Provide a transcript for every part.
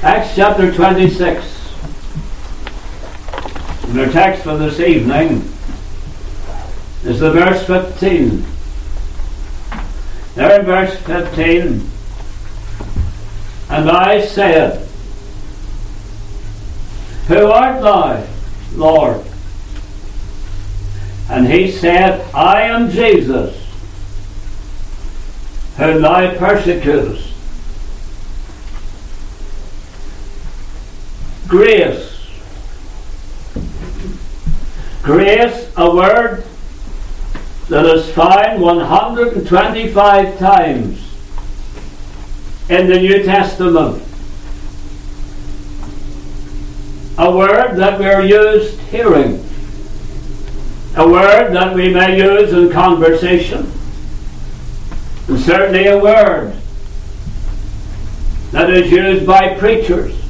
Acts chapter 26. And our text for this evening is the verse 15. There in verse 15, and I said, Who art thou, Lord? And he said, I am Jesus, whom thou persecutest. Grace. Grace, a word that is found 125 times in the New Testament. A word that we're used hearing. A word that we may use in conversation. And certainly a word that is used by preachers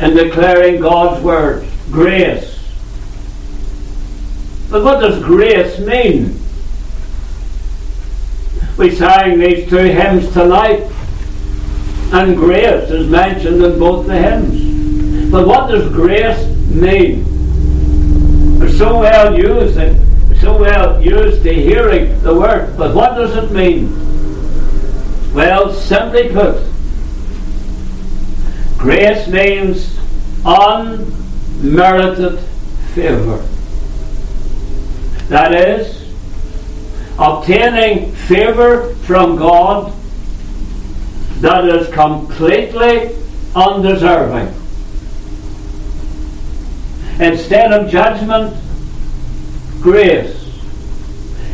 in declaring God's word. Grace. But what does grace mean? We sang these two hymns tonight, and grace is mentioned in both the hymns. But what does grace mean? We're so well used, and so well used to hearing the word, but what does it mean? Well, simply put, grace means unmerited favour. That is, obtaining favour from God that is completely undeserving. Instead of judgment, grace.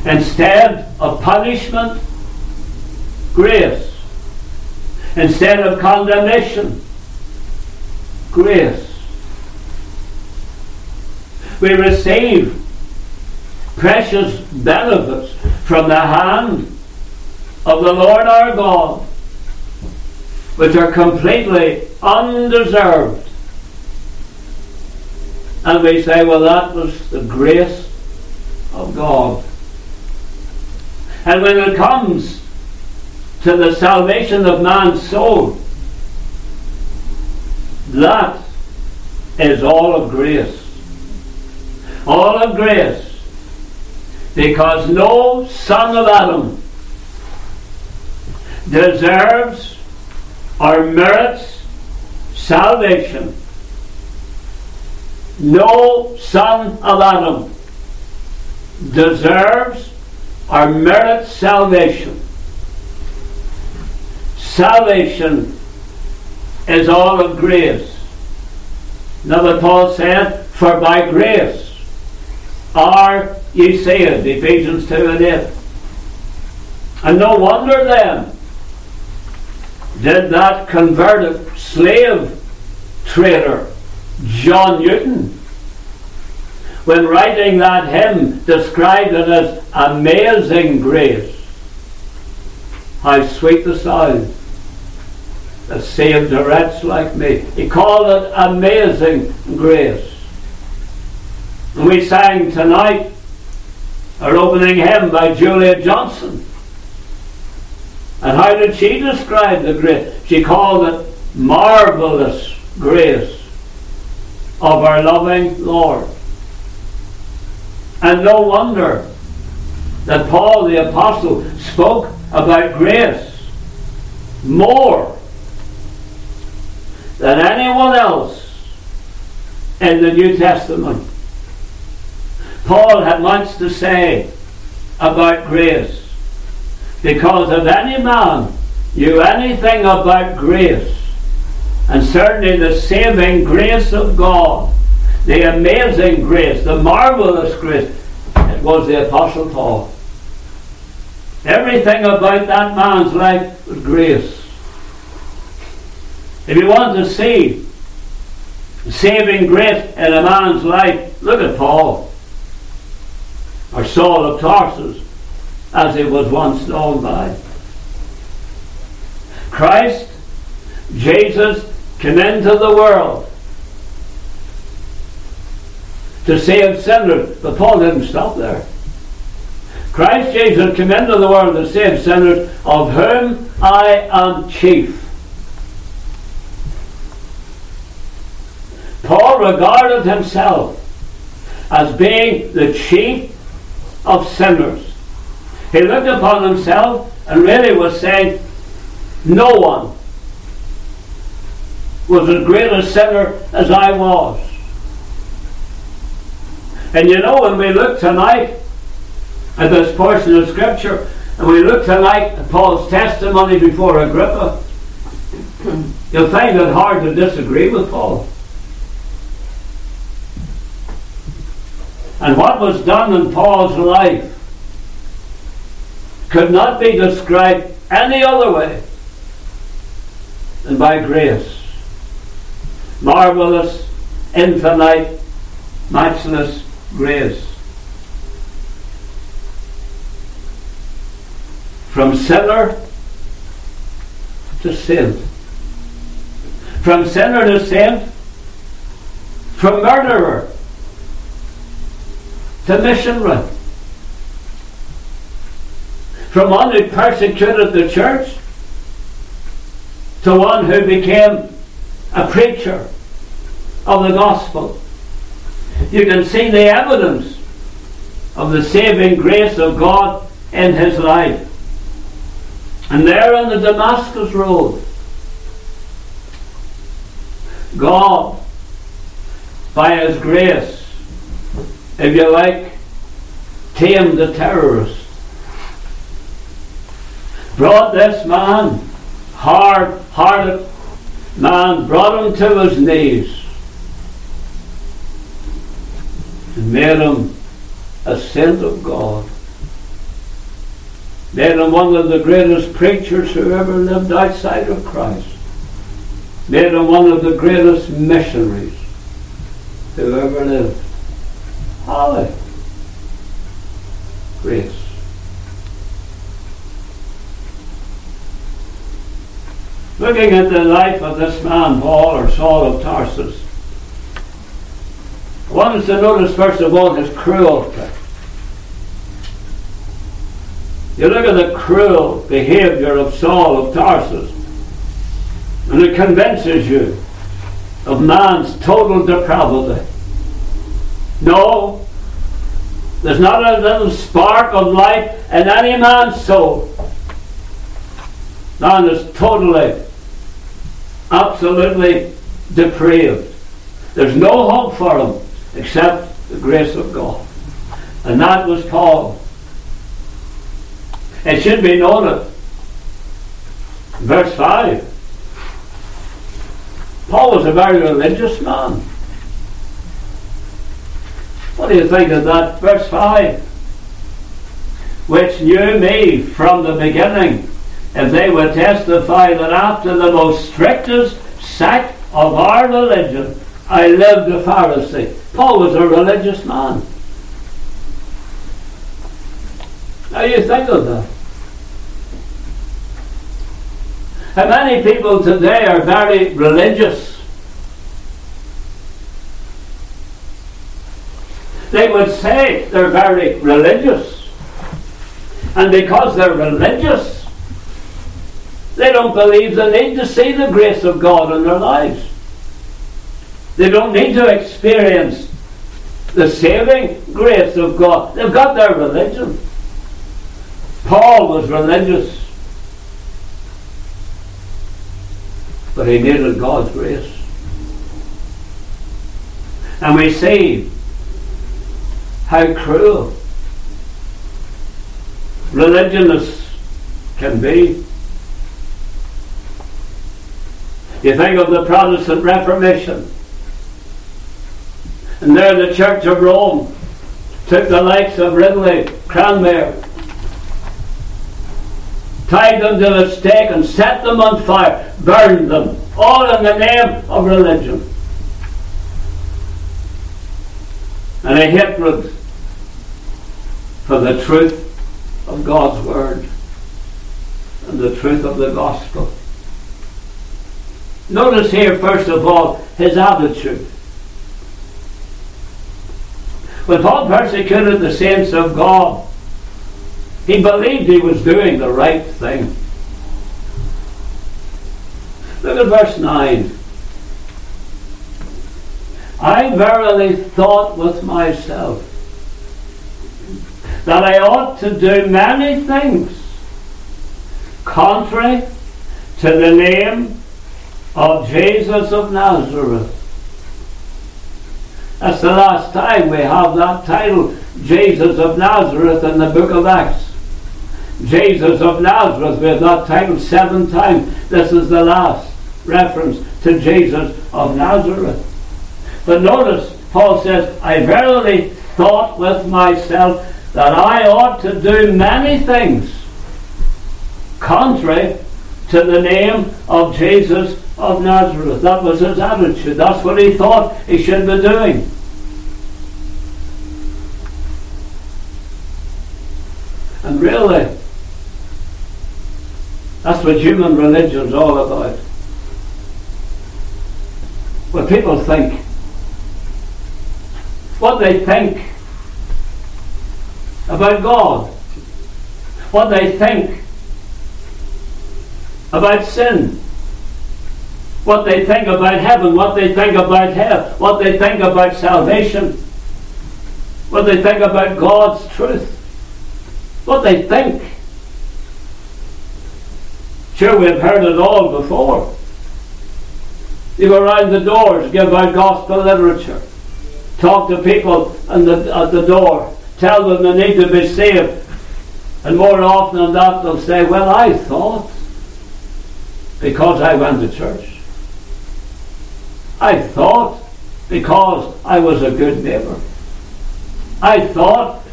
Instead of punishment, grace. Instead of condemnation, grace. We receive precious benefits from the hand of the Lord our God, which are completely undeserved. And we say, well, that was the grace of God. And when it comes to the salvation of man's soul, that is all of grace. All of grace because no son of Adam deserves or merits salvation. No son of Adam deserves or merits salvation. Salvation is all of grace. Another Paul said, For by grace are ye saved, Ephesians 2 and 8. And no wonder then did that converted slave trader, John Newton, when writing that hymn, describe it as amazing grace. How sweet the sound saved a wretch like me. He called it amazing grace. And we sang tonight our opening hymn by Julia Johnston. And how did she describe the grace? She called it marvelous grace of our loving Lord. And no wonder that Paul the Apostle spoke about grace more than anyone else in the New Testament. Paul had much to say about grace. Because if any man knew anything about grace, and certainly the saving grace of God, the amazing grace, the marvelous grace, it was the Apostle Paul. Everything about that man's life was grace. If you want to see saving grace in a man's life, look at Paul or Saul of Tarsus, as he was once known by. Christ, Jesus, came into the world to save sinners, but Paul didn't stop there. Christ Jesus came into the world to save sinners, of whom I am chief. Regarded himself as being the chief of sinners. He looked upon himself and really was saying, No one was as great a sinner as I was. And you know, when we look tonight at this portion of Scripture, and we look tonight at Paul's testimony before Agrippa, you'll find it hard to disagree with Paul. And what was done in Paul's life could not be described any other way than by grace. Marvelous, infinite, matchless grace. From sinner to saint. From sinner to saint. From murderer to missionary. From one who persecuted the church to one who became a preacher of the gospel you can see the evidence of the saving grace of God in his life. And there on the Damascus Road, God, by his grace, if you like, tamed the terrorist. Brought this man, hard hearted man, brought him to his knees and made him a saint of God. Made him one of the greatest preachers who ever lived outside of Christ. Made him one of the greatest missionaries who ever lived. Holly. Grace. Looking at the life of this man, Paul or Saul of Tarsus, one us to notice, first of all, his cruelty. You look at the cruel behavior of Saul of Tarsus, and it convinces you of man's total depravity. No, there's not a little spark of life in any man's soul. Man is totally, absolutely depraved. There's no hope for him except the grace of God. And that was Paul. It should be noted, verse 5. Paul was a very religious man. What do you think of that? Verse 5. Which knew me from the beginning, if they would testify that after the most strictest sect of our religion, I lived a Pharisee. Paul was a religious man. Now you think of that. How many people today are very religious? They would say they're very religious. And because they're religious, they don't believe they need to see the grace of God in their lives. They don't need to experience the saving grace of God. They've got their religion. Paul was religious. But he needed God's grace. And we see how cruel religionists can be. You think of the Protestant Reformation. And there the Church of Rome took the likes of Ridley, Cranmer, tied them to the stake and set them on fire, burned them, all in the name of religion. And a hatred for the truth of God's Word and the truth of the gospel. Notice here, first of all, his attitude. When Paul persecuted the saints of God, he believed he was doing the right thing. Look at verse 9. I verily thought with myself that I ought to do many things contrary to the name of Jesus of Nazareth. That's the last time we have that title, Jesus of Nazareth, in the book of Acts. Jesus of Nazareth, we have that title seven times. This is the last reference to Jesus of Nazareth. But notice, Paul says, I verily thought with myself that I ought to do many things contrary to the name of Jesus of Nazareth. That was his attitude. That's what he thought he should be doing. And really, that's what human religion is all about. What people think what they think about God, what they think about sin, what they think about heaven, what they think about hell, what they think about salvation, what they think about God's truth, what they think. Sure, we've heard it all before. You go around the doors, give out gospel literature talk to people the, at the door, tell them they need to be saved. And more often than that, they'll say, Well, I thought, because I went to church. I thought, because I was a good neighbour. I thought,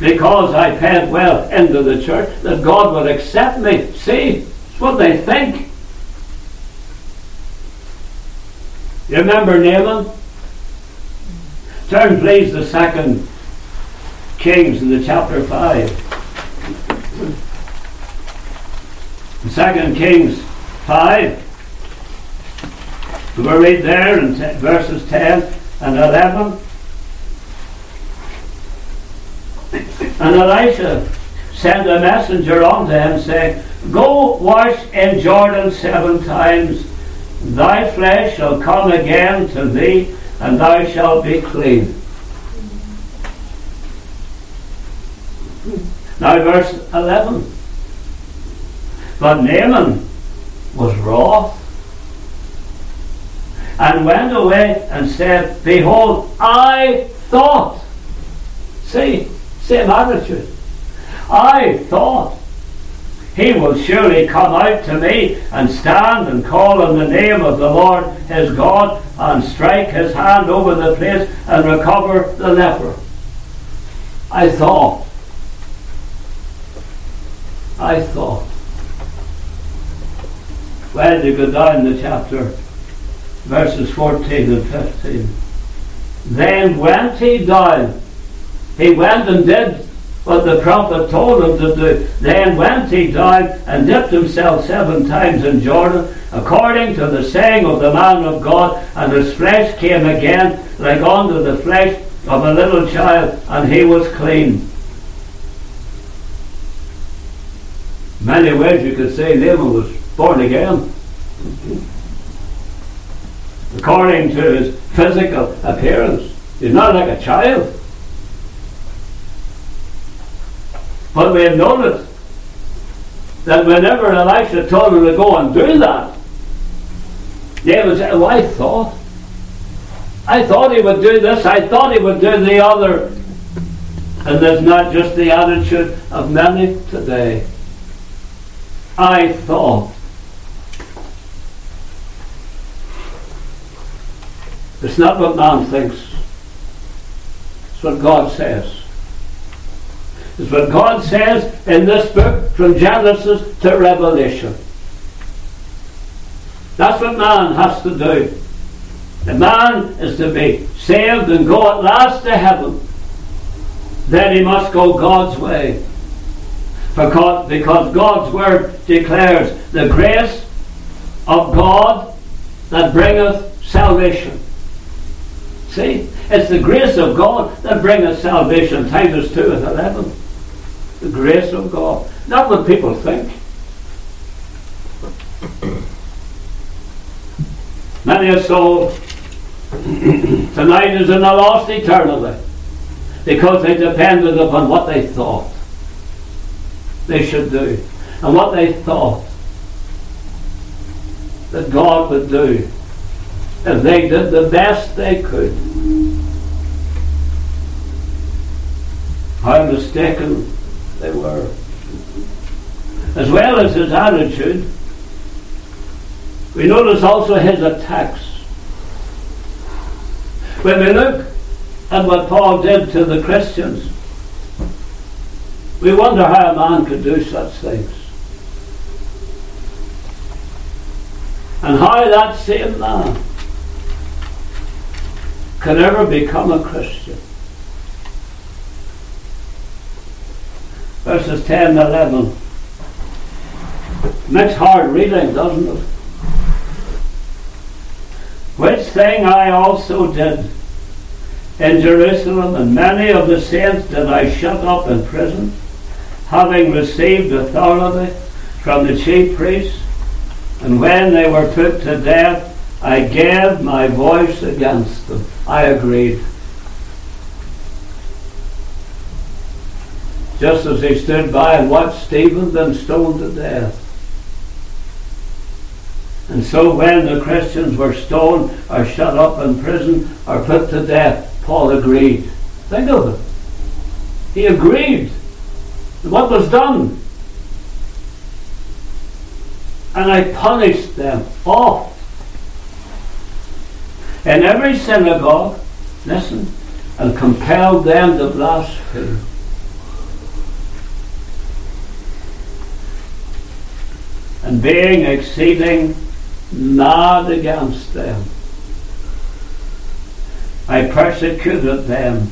because I paid well into the church, that God would accept me. See, it's what they think. You remember Naaman? Turn please the second Kings in the chapter 5. Second Kings 5. We'll read there in t- verses 10 and 11. And Elisha sent a messenger unto him, saying, Go wash in Jordan seven times, thy flesh shall come again to thee, and thou shalt be clean. Now, verse 11. But Naaman was wroth and went away and said, Behold, I thought. See, same attitude. I thought he will surely come out to me and stand and call on the name of the Lord his God and strike his hand over the place and recover the leper. I thought. I thought. Well, you go down the chapter, verses 14 and 15. Then went he down. He went and did what the prophet told him to do. Then went he down and dipped himself seven times in Jordan, according to the saying of the man of God, and his flesh came again like unto the flesh of a little child, and he was clean. Many ways you could say Naaman was born again. According to his physical appearance, he's not like a child. But we have noticed that whenever Elisha told him to go and do that, David said, Oh, I thought. I thought he would do this, I thought he would do the other. And that's not just the attitude of many today. I thought. It's not what man thinks. It's what God says It's what God says in this book from Genesis to Revelation. That's what man has to do. The man is to be saved and go at last to heaven. Then he must go God's way. Because, because God's word declares the grace of God that bringeth salvation. See? It's the grace of God that bringeth salvation. Titus 2 and 11 the grace of God, not what people think. Many a soul Tonight is in the lost eternally because they depended upon what they thought they should do and what they thought that God would do if they did the best they could. How mistaken they were. As well as his attitude, we notice also his attacks. When we look at what Paul did to the Christians, we wonder how a man could do such things. And how that same man could ever become a Christian. Verses 10 and 11. Makes hard reading, doesn't it? Which thing I also did in Jerusalem, and many of the saints did I shut up in prison, having received authority from the chief priests. And when they were put to death, I gave my voice against them. I agreed. Just as he stood by and watched Stephen been stoned to death. And so when the Christians were stoned or shut up in prison or put to death, Paul agreed. Think of it. He agreed what was done. And I punished them all. In every synagogue, listen, and compelled them to blaspheme. And being exceeding mad against them, I persecuted them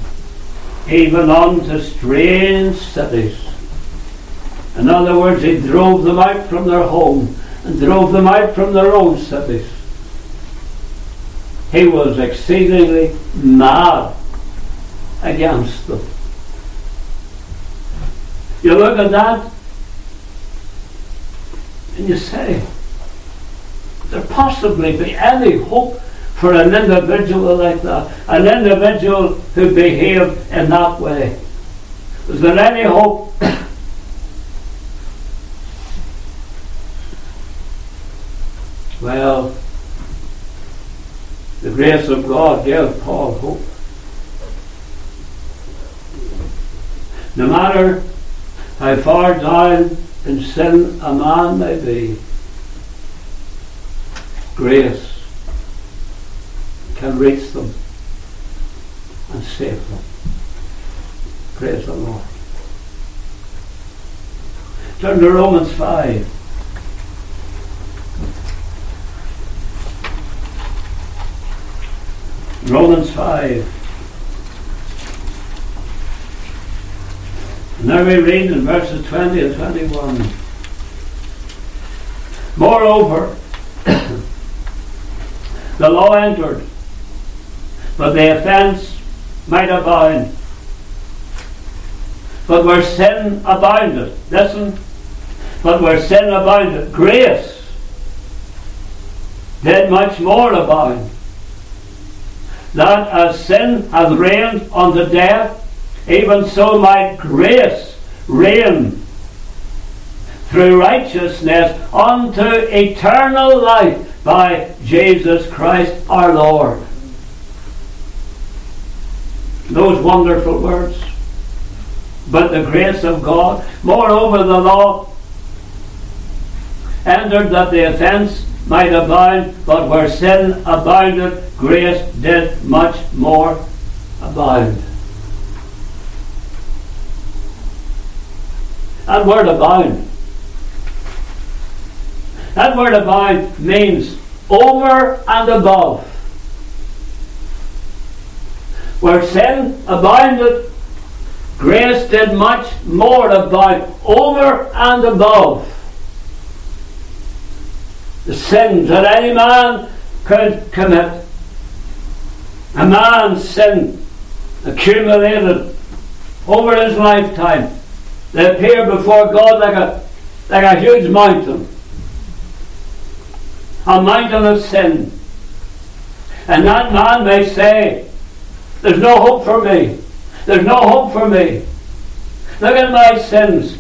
even unto strange cities. In other words, he drove them out from their home and drove them out from their own cities. He was exceedingly mad against them. You look at that and you say, there possibly be any hope for an individual like that, an individual who behaved in that way? Is there any hope? Well, the grace of God gave Paul hope. No matter how far down in sin a man may be, grace can reach them and save them. Praise the Lord. Turn to Romans 5. Romans 5. And Now we read in verses 20 and 21. Moreover, the law entered but the offence might abound. But where sin abounded, listen, but where sin abounded, grace did much more abound. That as sin hath reigned unto death, even so might grace reign through righteousness unto eternal life by Jesus Christ our Lord those wonderful words. But the grace of God, moreover, the law entered that the offence might abound, but where sin abounded, grace did much more abound. That word abound. That word abound means over and above. Where sin abounded, grace did much more abound, over and above sins that any man could commit. A man's sin accumulated over his lifetime. They appear before God like a, like a huge mountain. A mountain of sin. And that man may say, There's no hope for me. There's no hope for me. Look at my sins.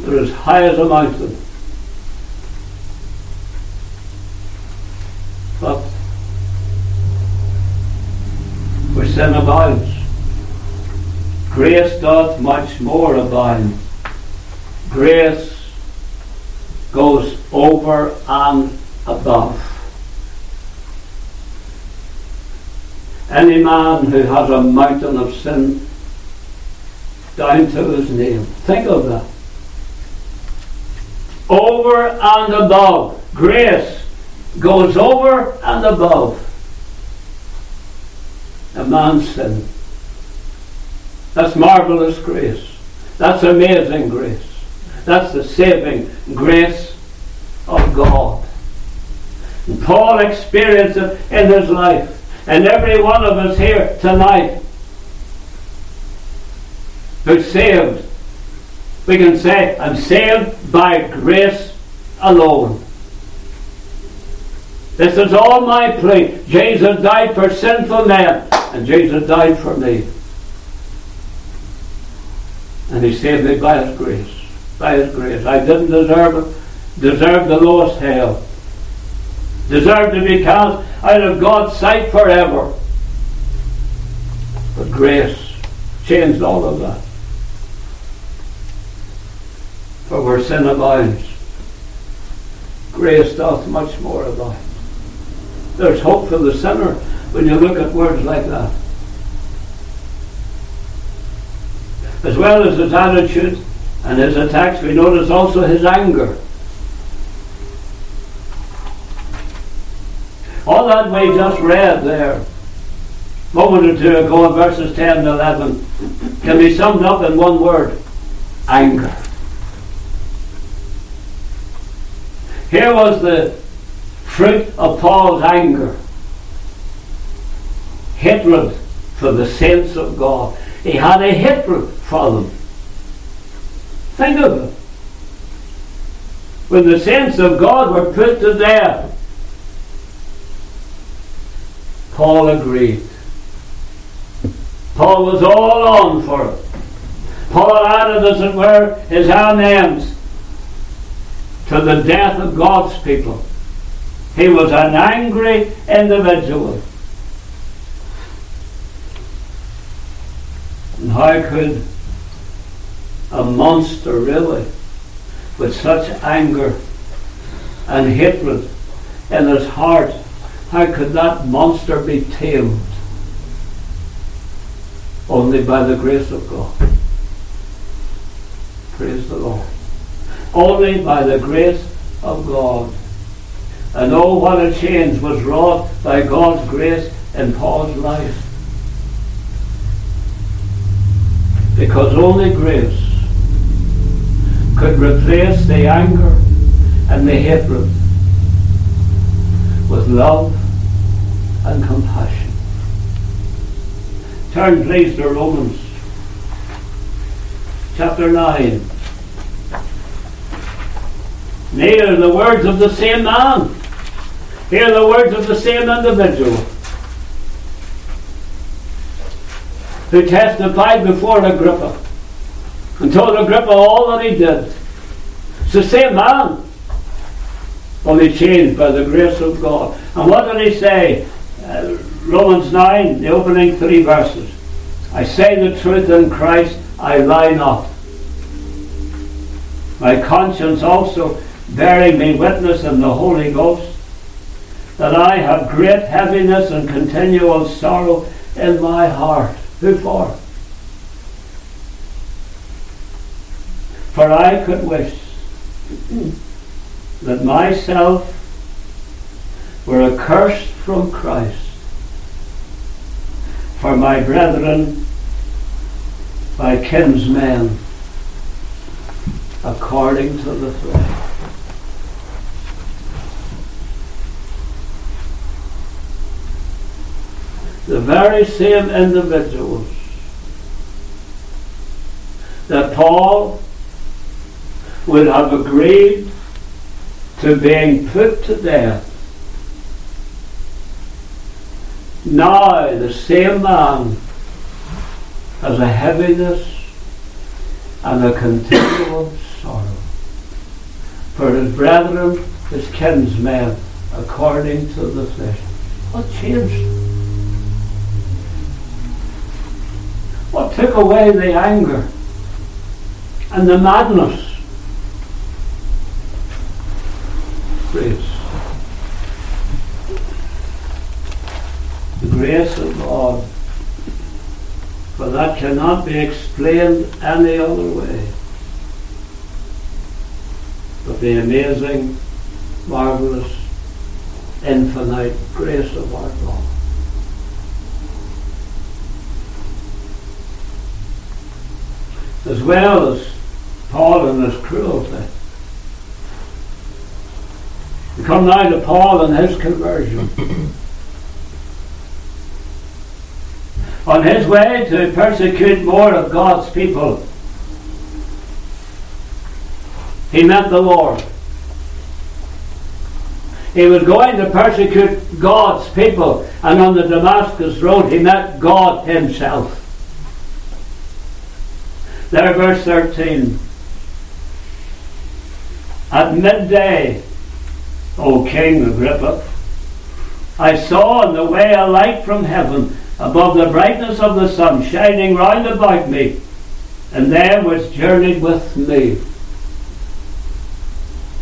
They're as high as a mountain. But where sin abounds, grace doth much more abound. Grace goes over and above. Any man who has a mountain of sin down to his name, think of that. Over and above. Grace goes over and above a man's sin. That's marvelous grace. That's amazing grace. That's the saving grace of God. And Paul experienced it in his life. And every one of us here tonight who's saved, we can say, I'm saved by grace alone. This is all my plea. Jesus died for sinful men, and Jesus died for me. And he saved me by his grace. By his grace. I didn't deserve it. Deserve the lowest hell. Deserve to be cast out of God's sight forever. But grace changed all of that. For where sin abounds, grace doth much more abound. There's hope for the sinner when you look at words like that. As well as his attitude and his attacks, we notice also his anger. All that we just read there, a moment or two ago in verses 10 and 11, can be summed up in one word anger. Here was the fruit of Paul's anger. Hatred for the saints of God. He had a hatred them. Think of it. When the saints of God were put to death, Paul agreed. Paul was all on for it. Paul added, as it were, his amens to the death of God's people. He was an angry individual. And how could a monster really, with such anger and hatred in his heart, how could that monster be tamed? Only by the grace of God. Praise the Lord. Only by the grace of God. And oh, what a change was wrought by God's grace in Paul's life. Because only grace could replace the anger and the hatred with love and compassion. Turn please to Romans chapter 9. Near the words of the same man. Hear the words of the same individual who testified before Agrippa and told Agrippa all that he did. It's the same man, only changed by the grace of God. And what did he say? Uh, Romans 9, the opening three verses. I say the truth in Christ, I lie not. My conscience also bearing me witness in the Holy Ghost that I have great heaviness and continual sorrow in my heart. Who for? For I could wish that myself were accursed from Christ for my brethren, my kinsmen, according to the flesh. The very same individuals that Paul would have agreed to being put to death Now the same man has a heaviness and a continual sorrow for his brethren, his kinsmen, according to the flesh. What changed? What took away the anger and the madness? Grace. The grace of God. For that cannot be explained any other way but the amazing, marvelous, infinite grace of our God. As well as Paul and his cruelty. We come now to Paul and his conversion. On his way to persecute more of God's people, he met the Lord. He was going to persecute God's people, and on the Damascus road he met God himself. There, verse 13. At midday, O King Agrippa, I saw on the way a light from heaven above the brightness of the sun shining round about me, and there was journeyed with me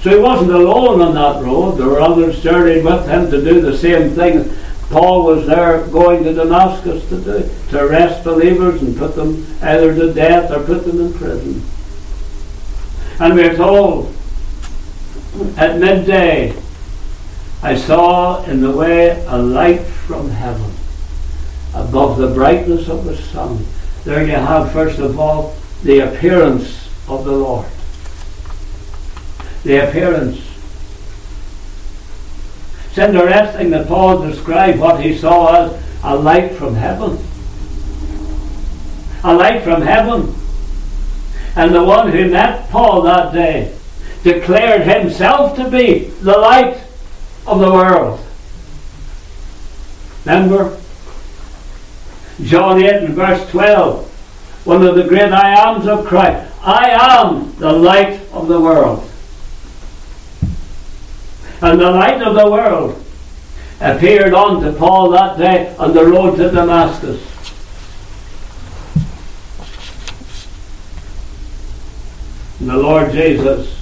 so he wasn't alone on that road. There were others journeying with him to do the same thing. Paul was there going to Damascus to do, to arrest believers and put them either to death or put them in prison. And we're told at midday, I saw in the way a light from heaven above the brightness of the sun. There you have, first of all, the appearance of the Lord the appearance. It's interesting that Paul described what he saw as a light from heaven. A light from heaven. And the one who met Paul that day declared himself to be the light of the world. Remember? John 8 and verse 12. One of the great I ams of Christ. I am the light of the world and the light of the world appeared unto Paul that day on the road to Damascus. And the Lord Jesus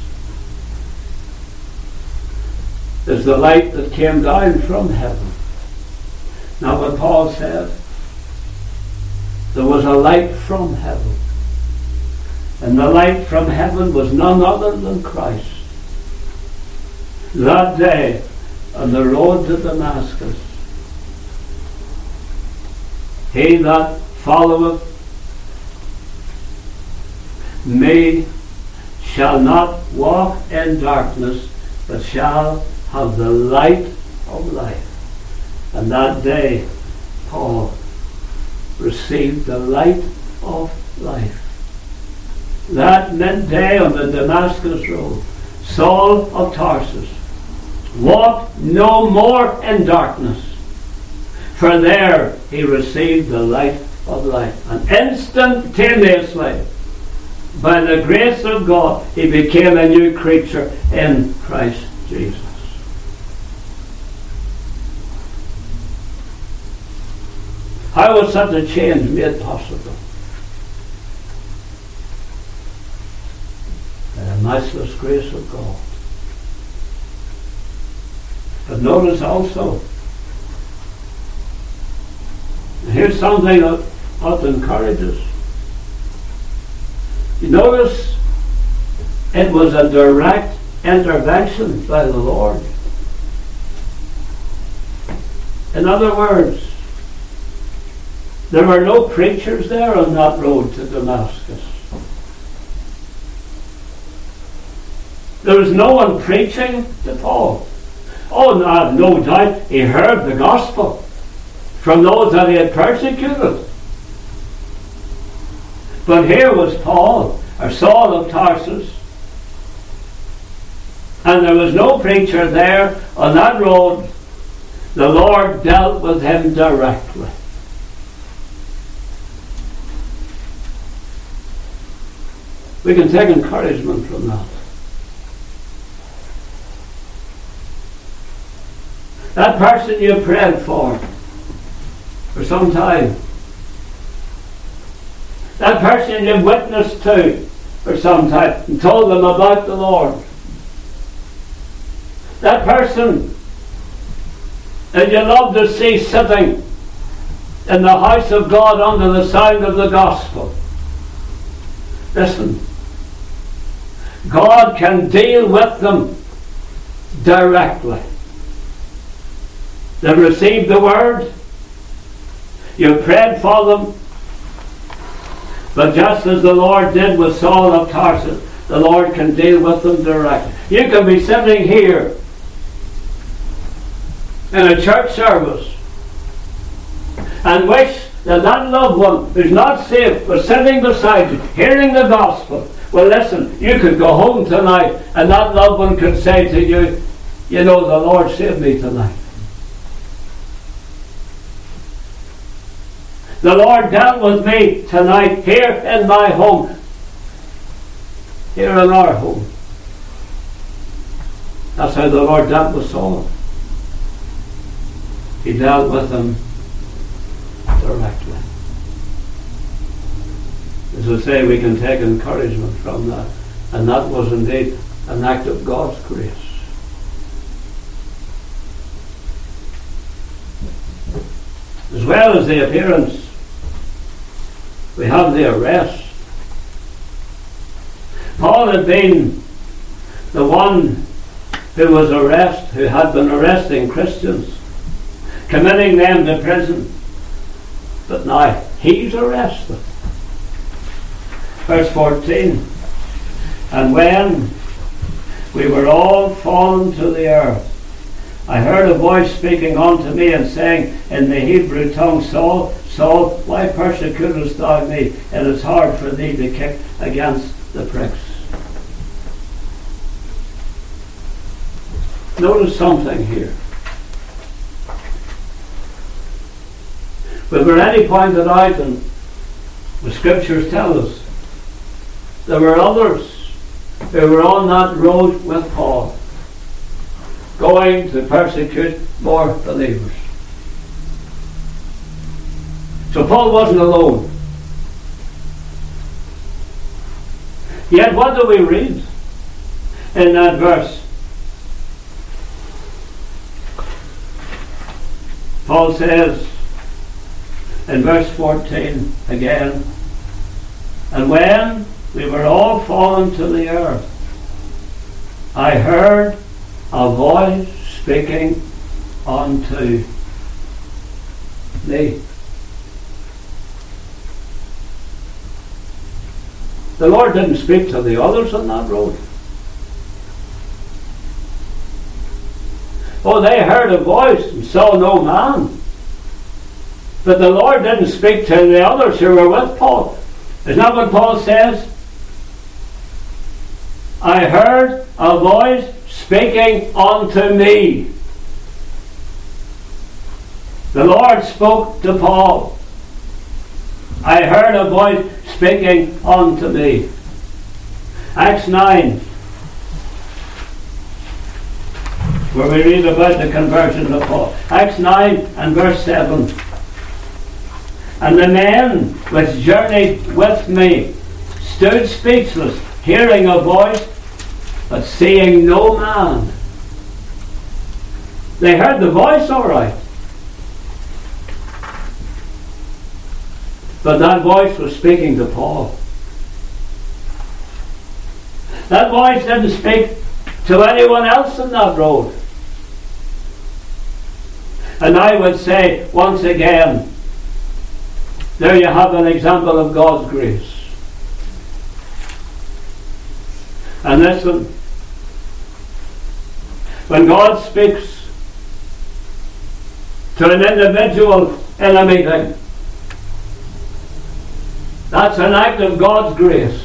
is the light that came down from heaven. Now, what Paul said, there was a light from heaven. And the light from heaven was none other than Christ that day on the road to Damascus. He that followeth me shall not walk in darkness, but shall have the light of life. And that day, Paul received the light of life. That day on the Damascus road, Saul of Tarsus walked no more in darkness. For there he received the light of life. And instantaneously, by the grace of God, he became a new creature in Christ Jesus. How was such a change made possible? By the matchless grace of God. But notice also, here's something that ought to encourage us. You notice it was a direct intervention by the Lord. In other words, there were no preachers there on that road to Damascus. There was no one preaching to Paul. Oh, no, no doubt he heard the gospel from those that he had persecuted. But here was Paul, or Saul of Tarsus, and there was no preacher there on that road The Lord dealt with him directly. We can take encouragement from that. That person you prayed for for some time. That person you witnessed to for some time and told them about the Lord. That person that you love to see sitting in the house of God under the sound of the gospel. Listen, God can deal with them directly. They received the word. You prayed for them. But just as the Lord did with Saul of Tarsus, the Lord can deal with them directly. You can be sitting here in a church service and wish that that loved one who's not saved was sitting beside you, hearing the gospel. Well, listen, you could go home tonight and that loved one could say to you, You know, the Lord saved me tonight. The Lord dealt with me tonight here in my home. Here in our home. That's how the Lord dealt with Saul. He dealt with him directly. As I say, we can take encouragement from that. And that was indeed an act of God's grace. As well as the appearance, we have the arrest. Paul had been the one who was arrested, who had been arresting Christians committing them to prison. But now he's arrested. Verse 14. And when we were all fallen to the earth, I heard a voice speaking unto me and saying in the Hebrew tongue, Saul, Saul, why persecutest thou me? It is hard for thee to kick against the pricks. Notice something here. But already pointed out, and the scriptures tell us, there were others who were on that road with Paul, going to persecute more believers. So Paul wasn't alone. Yet, what do we read in that verse? Paul says, in verse 14 again. And when we were all fallen to the earth, I heard a voice speaking unto me. The Lord didn't speak to the others on that road. Oh, they heard a voice and saw no man. But the Lord didn't speak to the others who were with Paul. Isn't that what Paul says? I heard a voice speaking unto me. The Lord spoke to Paul. I heard a voice speaking unto me. Acts 9, where we read about the conversion of Paul. Acts 9 and verse 7. And the men which journeyed with me stood speechless, hearing a voice, but seeing no man. They heard the voice all right. But that voice was speaking to Paul. That voice didn't speak to anyone else in that road. And I would say once again, there you have an example of God's grace. And listen, when God speaks to an individual in a meeting, that's an act of God's grace.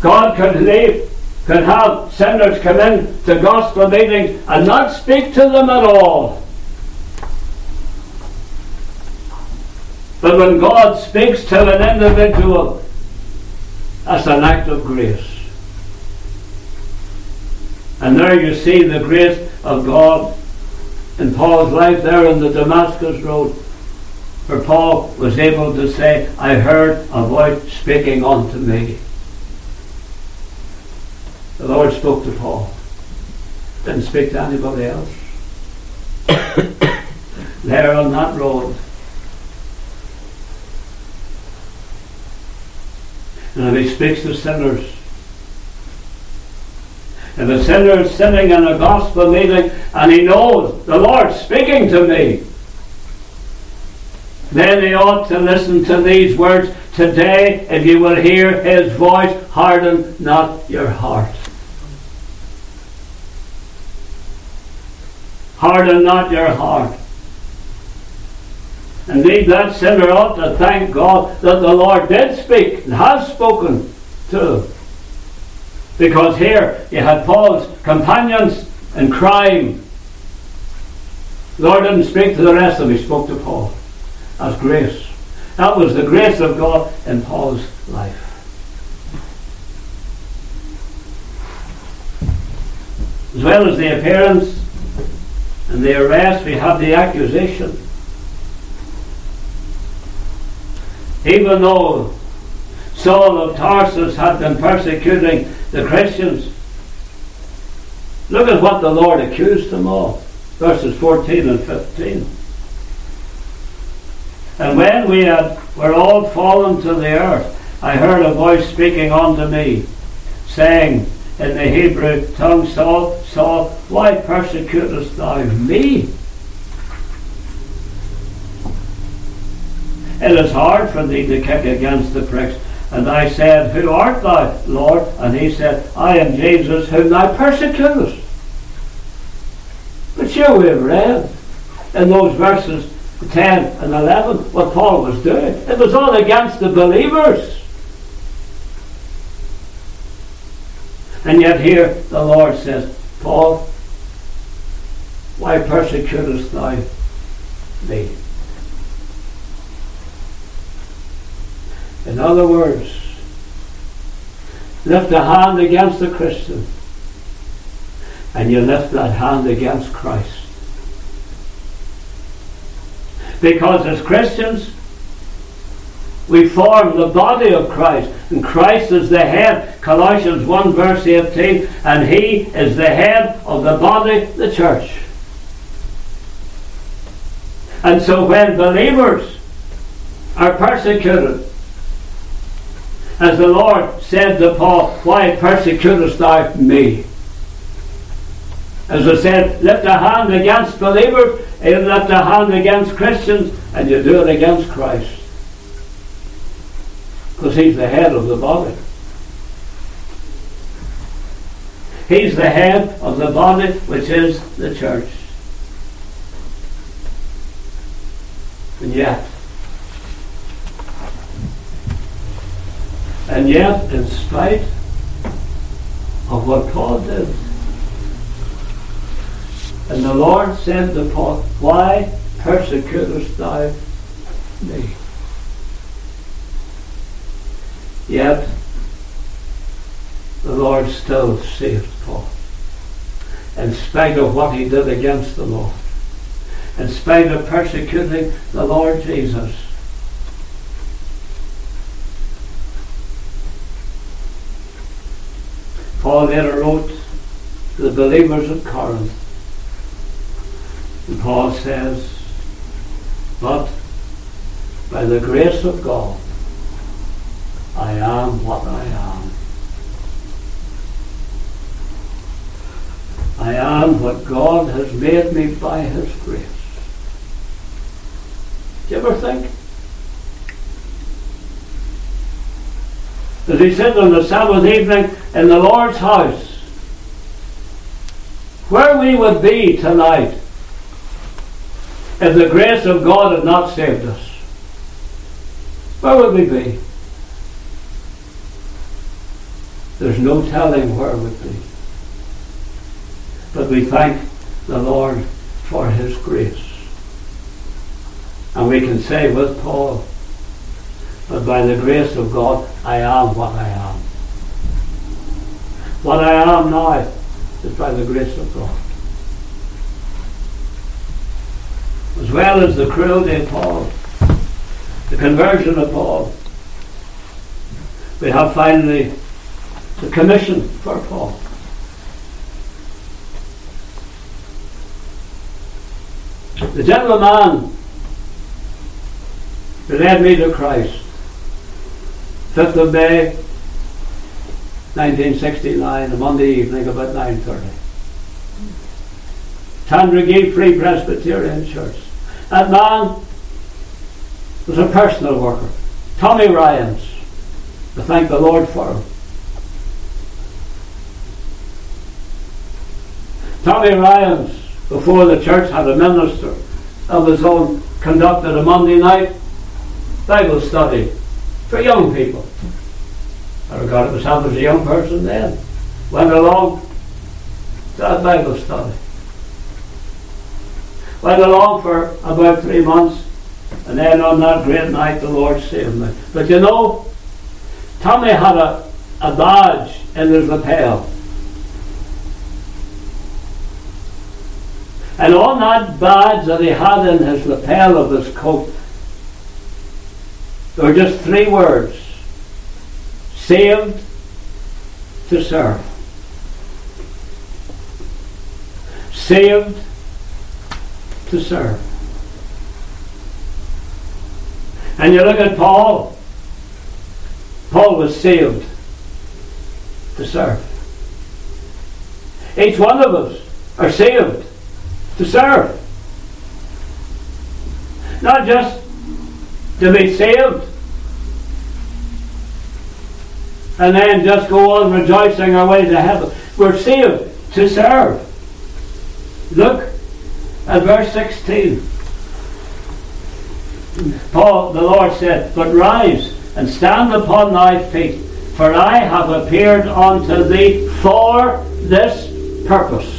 God could leave could have sinners come in to gospel meetings and not speak to them at all. But when God speaks to an individual, that's an act of grace. And there you see the grace of God in Paul's life there on the Damascus Road, where Paul was able to say, I heard a voice speaking unto me. The Lord spoke to Paul. Didn't speak to anybody else. there on that road. And if he speaks to sinners, if the sinner is sitting in a gospel meeting and he knows the Lord's speaking to me, then he ought to listen to these words today. If you will hear his voice, harden not your heart. Harden not your heart. Indeed, that sinner ought to thank God that the Lord did speak and has spoken to. Because here you had Paul's companions in crime. Lord didn't speak to the rest of them, he spoke to Paul. That's grace. That was the grace of God in Paul's life. As well as the appearance and the arrest, we have the accusation. Even though Saul of Tarsus had been persecuting the Christians, look at what the Lord accused them of. Verses 14 and 15. And when we had, were all fallen to the earth, I heard a voice speaking unto me, saying in the Hebrew tongue, Saul, Saul, why persecutest thou me? It is hard for thee to kick against the pricks. And I said, Who art thou, Lord? And he said, I am Jesus whom thou persecutest. But sure we have read in those verses 10 and 11 what Paul was doing. It was all against the believers. And yet here the Lord says, Paul, why persecutest thou me? In other words, lift a hand against the Christian and you lift that hand against Christ. Because as Christians, we form the body of Christ, and Christ is the head. Colossians 1 verse 18, and He is the head of the body, the church. And so when believers are persecuted, as the Lord said to Paul, Why persecutest thou me? As I said, lift a hand against believers, and lift a hand against Christians, and you do it against Christ. Because he's the head of the body. He's the head of the body, which is the church. And yet, And yet, in spite of what Paul did, and the Lord said to Paul, Why persecutest thou me? Yet, the Lord still saved Paul. In spite of what he did against the Lord. In spite of persecuting the Lord Jesus. Paul later wrote to the believers at Corinth. And Paul says, But by the grace of God, I am what I am. I am what God has made me by His grace. Do you ever think? As he said on the Sabbath evening in the Lord's house, where we would be tonight if the grace of God had not saved us. Where would we be? there's no telling where we'd be. But we thank the Lord for His grace. And we can say with Paul, but by the grace of God, I am what I am. What I am now is by the grace of God. As well as the cruelty of Paul, the conversion of Paul, we have finally the commission for Paul. The gentleman who led me to Christ, 5th of May, 1969, a Monday evening about 9.30. Tandragee Free Presbyterian Church. That man was a personal worker. Tommy Ryans. I thank the Lord for him. Tommy Ryans, before the church had a minister of his own, conducted a Monday night Bible study for young people. I regarded myself as a young person then. Went along to that Bible study. Went along for about three months, and then on that great night the Lord saved me. But you know, Tommy had a, a badge in his lapel. And on that badge that he had in his lapel of his coat, there were just three words saved to serve. Saved to serve. And you look at Paul, Paul was saved to serve. Each one of us are saved to serve. Not just to be saved and then just go on rejoicing our way to heaven. We're saved to serve. Look at verse 16. Paul, the Lord said, But rise and stand upon thy feet, for I have appeared unto thee for this purpose.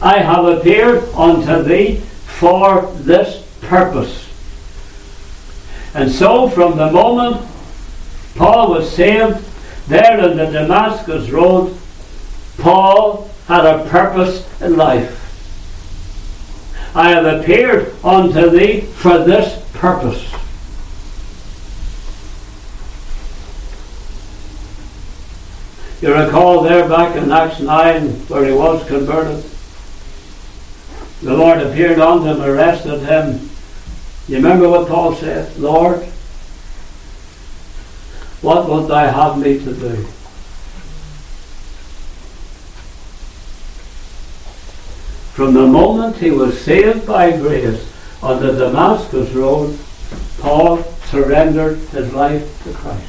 I have appeared unto thee for this purpose. And so, from the moment Paul was saved there on the Damascus Road, Paul had a purpose in life. I have appeared unto thee for this purpose. You recall there back in Acts 9 where he was converted. The Lord appeared unto him, arrested him. You remember what Paul said? Lord, what would thou have me to do? From the moment he was saved by grace on the Damascus Road, Paul surrendered his life to Christ.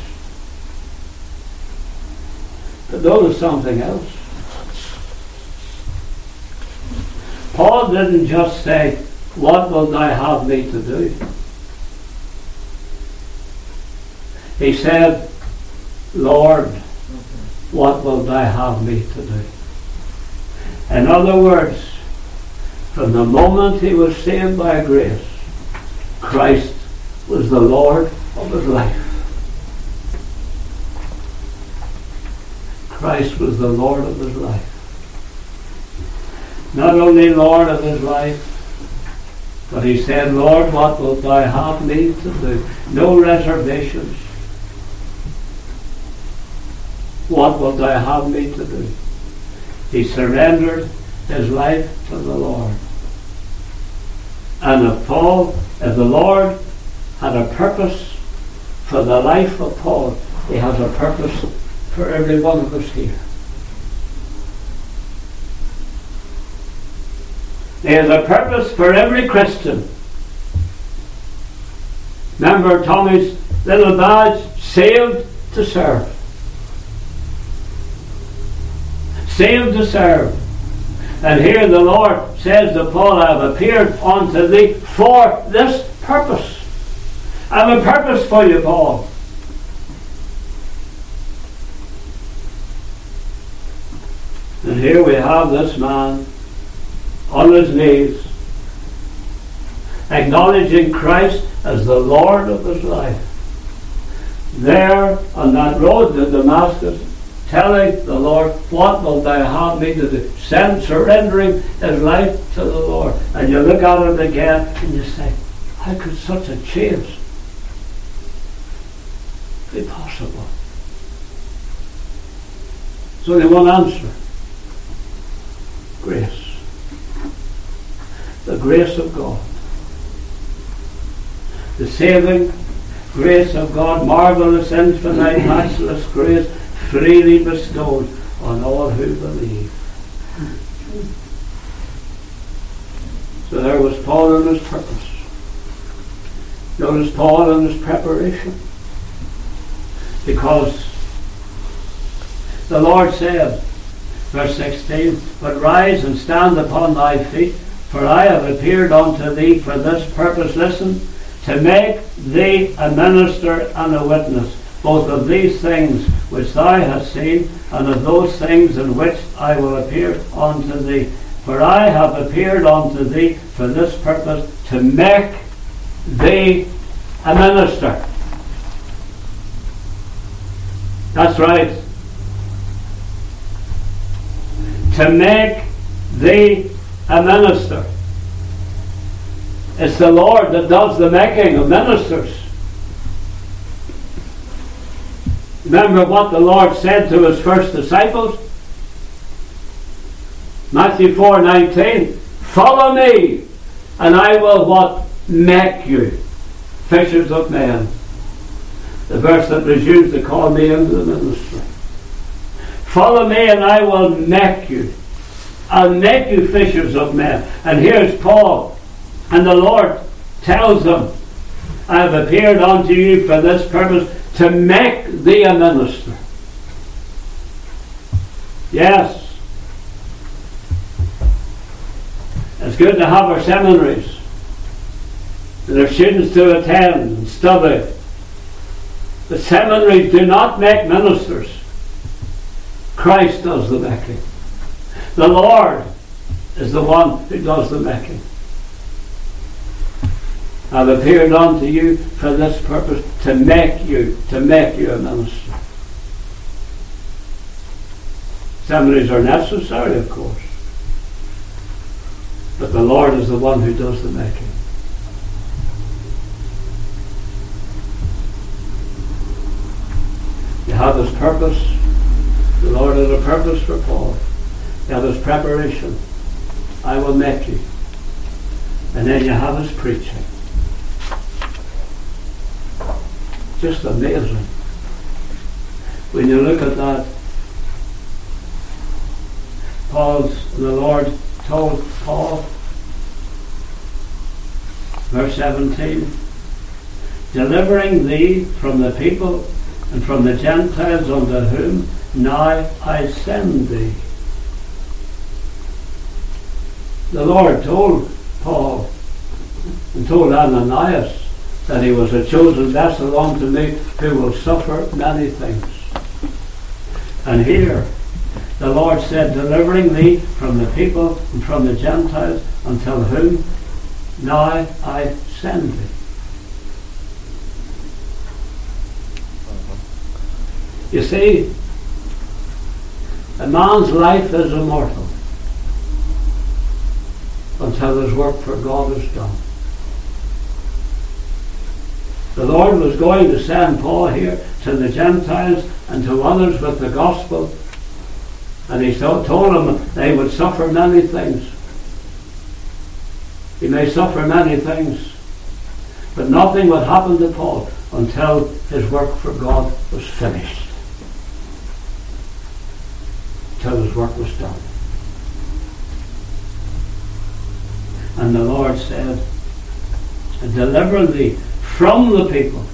But notice something else. Paul didn't just say, What will thou have me to do? He said, Lord, what will thou have me to do? In other words, from the moment he was saved by grace, Christ was the Lord of his life. Christ was the Lord of his life. Not only Lord of his life, but he said, Lord, what wilt thou have me to do? No reservations. What wilt thou have me to do? He surrendered his life to the Lord. And if Paul, if the Lord had a purpose for the life of Paul, he has a purpose for every one of us here. There's a purpose for every Christian. Remember Tommy's little badge, saved to serve. Saved to serve. And here the Lord says to Paul, I have appeared unto thee for this purpose. I have a purpose for you, Paul. And here we have this man on his knees, acknowledging Christ as the Lord of his life. There on that road to Damascus, telling the Lord, What will thou have me to do? Send, surrendering his life to the Lord. And you look at it again and you say, How could such a change be possible? So only one answer grace. The grace of God. The saving grace of God, marvelous, infinite, matchless grace, freely bestowed on all who believe. So there was Paul and his purpose. Notice Paul and his preparation. Because the Lord said, verse 16, But rise and stand upon thy feet, for I have appeared unto thee for this purpose, listen, to make thee a minister and a witness, both of these things which thou hast seen, and of those things in which I will appear unto thee. For I have appeared unto thee for this purpose, to make thee a minister. That's right. To make thee a minister. It's the Lord that does the making of ministers. Remember what the Lord said to his first disciples? Matthew 4 19. Follow me, and I will what? Make you fishers of men. The verse that was used to call me into the ministry. Follow me, and I will make you. I'll make you fishers of men. And here's Paul and the Lord tells them, I have appeared unto you for this purpose, to make thee a minister. Yes. It's good to have our seminaries and our students to attend and study. The seminaries do not make ministers. Christ does the making. The Lord is the one who does the making. I've appeared unto you for this purpose, to make you, to make you a minister. Seminaries are necessary, of course. But the Lord is the one who does the making. You have his purpose. The Lord has a purpose for Paul. Have his preparation. I will make you. And then you have his preaching. just amazing. When you look at that, Paul's, the Lord told Paul, verse 17, delivering thee from the people and from the Gentiles unto whom now I send thee. The Lord told Paul and told Ananias that he was a chosen vessel unto me who will suffer many things. And here the Lord said, delivering thee from the people and from the Gentiles until whom now I send thee. You see, a man's life is immortal until his work for God is done. The Lord was going to send Paul here to the Gentiles and to others with the gospel. And he told them they would suffer many things. He may suffer many things. But nothing would happen to Paul until his work for God was finished. Until his work was done. And the Lord said, Deliver thee from the people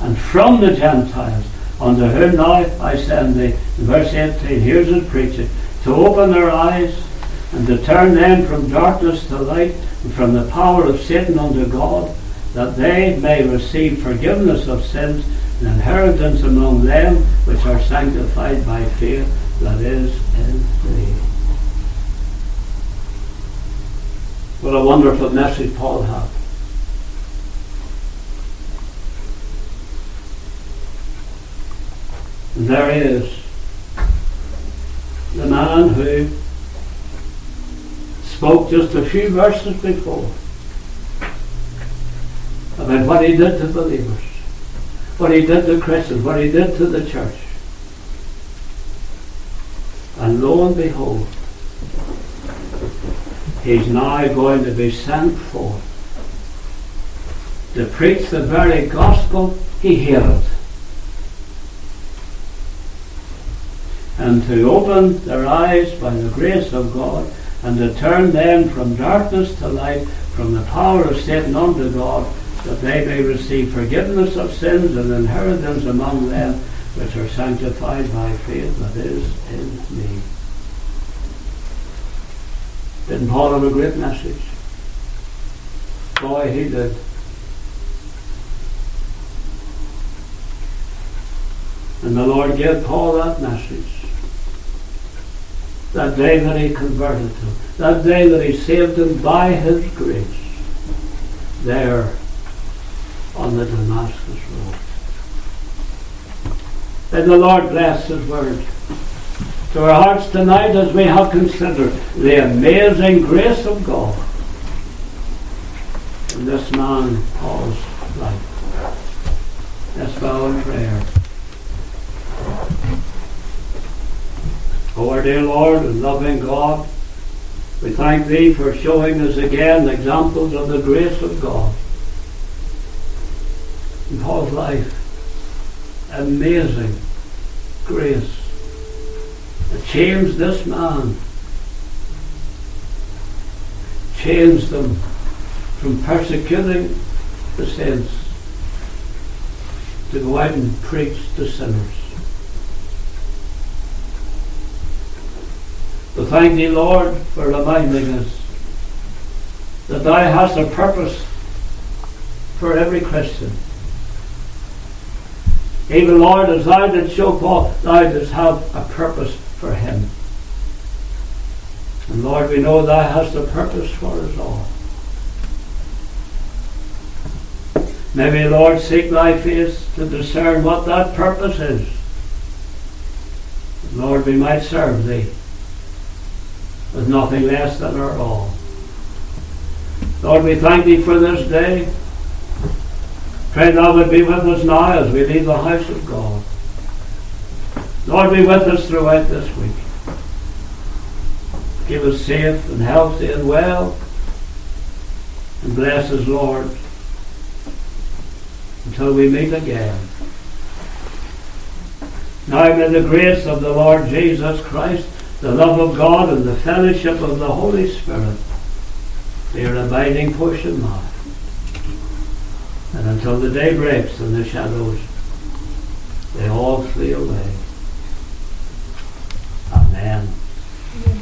and from the Gentiles, unto whom now I send thee. verse 18, here's his preaching. To open their eyes and to turn them from darkness to light and from the power of Satan unto God, that they may receive forgiveness of sins and inheritance among them which are sanctified by faith that is in thee. What a wonderful message Paul had. And there he is, the man who spoke just a few verses before about what he did to believers, what he did to Christians, what he did to the church. And lo and behold, he's now going to be sent forth to preach the very gospel he hated. and to open their eyes by the grace of God and to turn them from darkness to light, from the power of Satan unto God, that they may receive forgiveness of sins and inheritance among them which are sanctified by faith that is in me. Didn't Paul have a great message? Er Boy, he did. And the Lord gave Paul that message that day that he converted him, that day that he saved him by his grace, there on the Damascus road. And the Lord bless his word to our hearts tonight as we have considered the amazing grace of God in this man Paul's life. Let's bow in prayer. Oh, our dear Lord and loving God, we thank Thee for showing us again examples of the grace of God in Paul's life. Amazing grace that changed this man, changed them from persecuting the saints to go out and preach to sinners. We thank Thee, Lord, for reminding us that Thou hast a purpose for every Christian. Even, Lord, as Thou did show Paul, Thou dost have a purpose for him. And Lord, we know Thou hast a purpose for us all. May we, Lord, seek Thy face to discern what that purpose is. Lord, we might serve Thee with nothing less than our all. Lord, we thank Thee for this day. Pray Thou would be with us now as we leave the house of God. Lord, be with us throughout this week. Keep us safe and healthy and well. And bless us, Lord, until we meet again. Now may the grace of the Lord Jesus Christ the love of God and the fellowship of the Holy Spirit be your abiding portion now. And until the day breaks and the shadows, they all flee away. Amen.